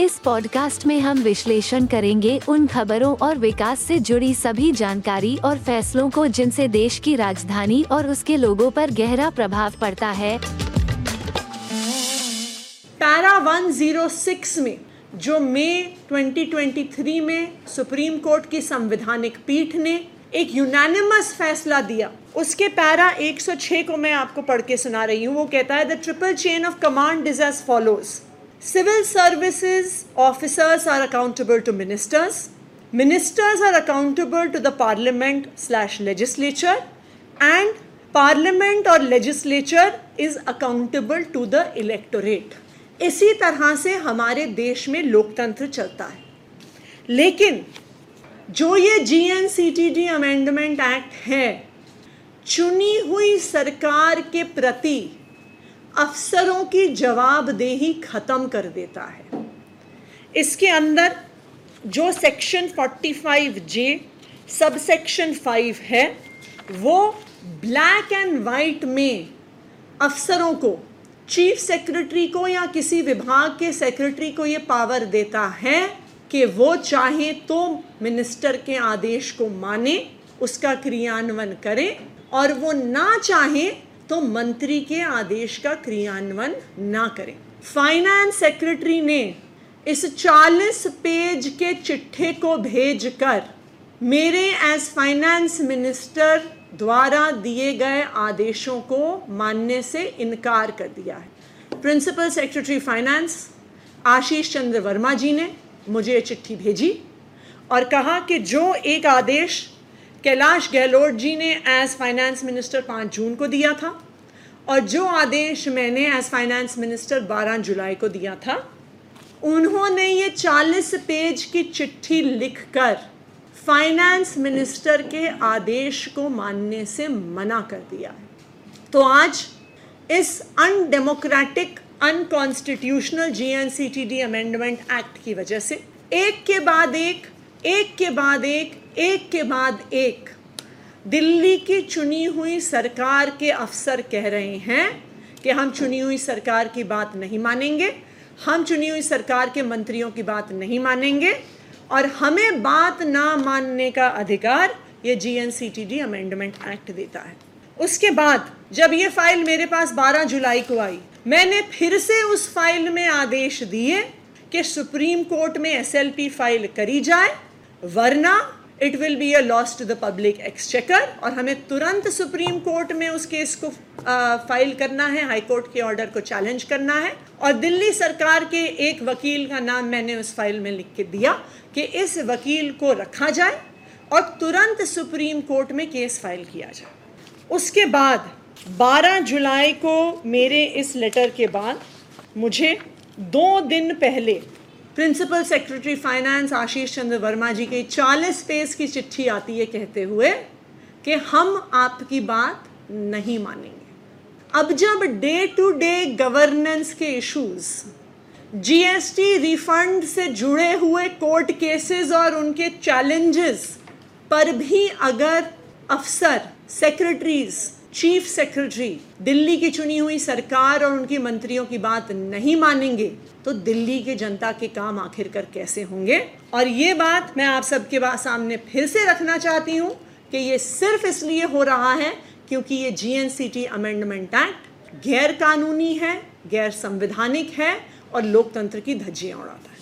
इस पॉडकास्ट में हम विश्लेषण करेंगे उन खबरों और विकास से जुड़ी सभी जानकारी और फैसलों को जिनसे देश की राजधानी और उसके लोगों पर गहरा प्रभाव पड़ता है। पैरा 106 में, जो मई 2023 में सुप्रीम कोर्ट की संवैधानिक पीठ ने एक यूनानिमस फैसला दिया। उसके पैरा 106 को मैं आपको पढ़ के सुना रही हूँ। वो कहता है the triple chain of command is as follows Civil services officers are accountable to ministers. Ministers are accountable to the parliament slash legislature and parliament or legislature is accountable to the electorate. इसी तरह से हमारे देश में लोकतंत्र चलता है लेकिन जो ये G N C T D amendment act है चुनी हुई सरकार के प्रति अफसरों की जवाबदेही ख़त्म कर देता है। इसके अंदर जो सेक्शन 45 जे सब सेक्शन 5 है, वो ब्लैक एंड वाइट में अफसरों को चीफ सेक्रेटरी को या किसी विभाग के सेक्रेटरी को ये पावर देता है कि वो चाहे तो मिनिस्टर के आदेश को माने, उसका क्रियान्वयन करें और वो ना चाहे तो मंत्री के आदेश का क्रियान्वयन ना करें। फाइनेंस सेक्रेटरी ने इस 40 पेज के चिट्ठे को भेजकर मेरे एज फाइनेंस मिनिस्टर द्वारा दिए गए आदेशों को मानने से इनकार कर दिया है। Principal secretary finance Ashish Chandra Verma ji ने मुझे चिट्ठी भेजी और कहा कि जो एक आदेश कैलाश गहलोत जी ने एज फाइनेंस मिनिस्टर पाँच जून को दिया था और जो आदेश मैंने एज फाइनेंस मिनिस्टर बारह जुलाई को दिया था, उन्होंने ये चालीस पेज की चिट्ठी लिखकर फाइनेंस मिनिस्टर के आदेश को मानने से मना कर दिया है। तो आज इस undemocratic unconstitutional GNCTD amendment act की वजह से, एक के बाद एक एक के बाद एक एक के बाद एक। दिल्ली की चुनी हुई सरकार के अफसर कह रहे हैं कि हम चुनी हुई सरकार की बात नहीं मानेंगे, हम चुनी हुई सरकार के मंत्रियों की बात नहीं मानेंगे और हमें बात ना मानने का अधिकार ये जीएनसीटीडी अमेंडमेंट एक्ट देता है। उसके बाद जब ये फ़ाइल मेरे पास 12 जुलाई को आई, मैंने फिर से उस फ़ाइल में आदेश दिए कि सुप्रीम कोर्ट में एसएलपी फ़ाइल करी जाए, वरना it will be a loss to the public exchequer और हमें तुरंत सुप्रीम कोर्ट में उस केस को फ़ाइल करना है हाई कोर्ट के ऑर्डर को चैलेंज करना है और दिल्ली सरकार के एक वकील का नाम मैंने उस फ़ाइल में लिख के दिया कि इस वकील को रखा जाए और तुरंत सुप्रीम कोर्ट में केस फ़ाइल किया जाए। उसके बाद 12 जुलाई को मेरे इस लेटर के बाद मुझे दो दिन पहले principal secretary finance Ashish Chandra Verma ji की 40 पेज की चिट्ठी आती है कहते हुए कि हम आपकी बात नहीं मानेंगे। अब जब डे टू डे गवर्नेंस के इश्यूज़ जीएसटी रिफंड से जुड़े हुए कोर्ट केसेस और उनके चैलेंजेस पर भी अगर अफसर सेक्रेटरीज चीफ सेक्रेटरी दिल्ली की चुनी हुई सरकार और उनकी मंत्रियों की बात नहीं मानेंगे तो दिल्ली के जनता के काम आखिरकार कैसे होंगे? और ये बात मैं आप सबके सामने फिर से रखना चाहती हूँ कि ये सिर्फ़ इसलिए हो रहा है क्योंकि ये जीएनसीटी अमेंडमेंट एक्ट गैर कानूनी है गैर संवैधानिक है और लोकतंत्र की धज्जियाँ उड़ाता है।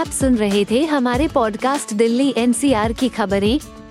आप सुन रहे थे हमारे पॉडकास्ट दिल्ली एनसीआर की खबरें।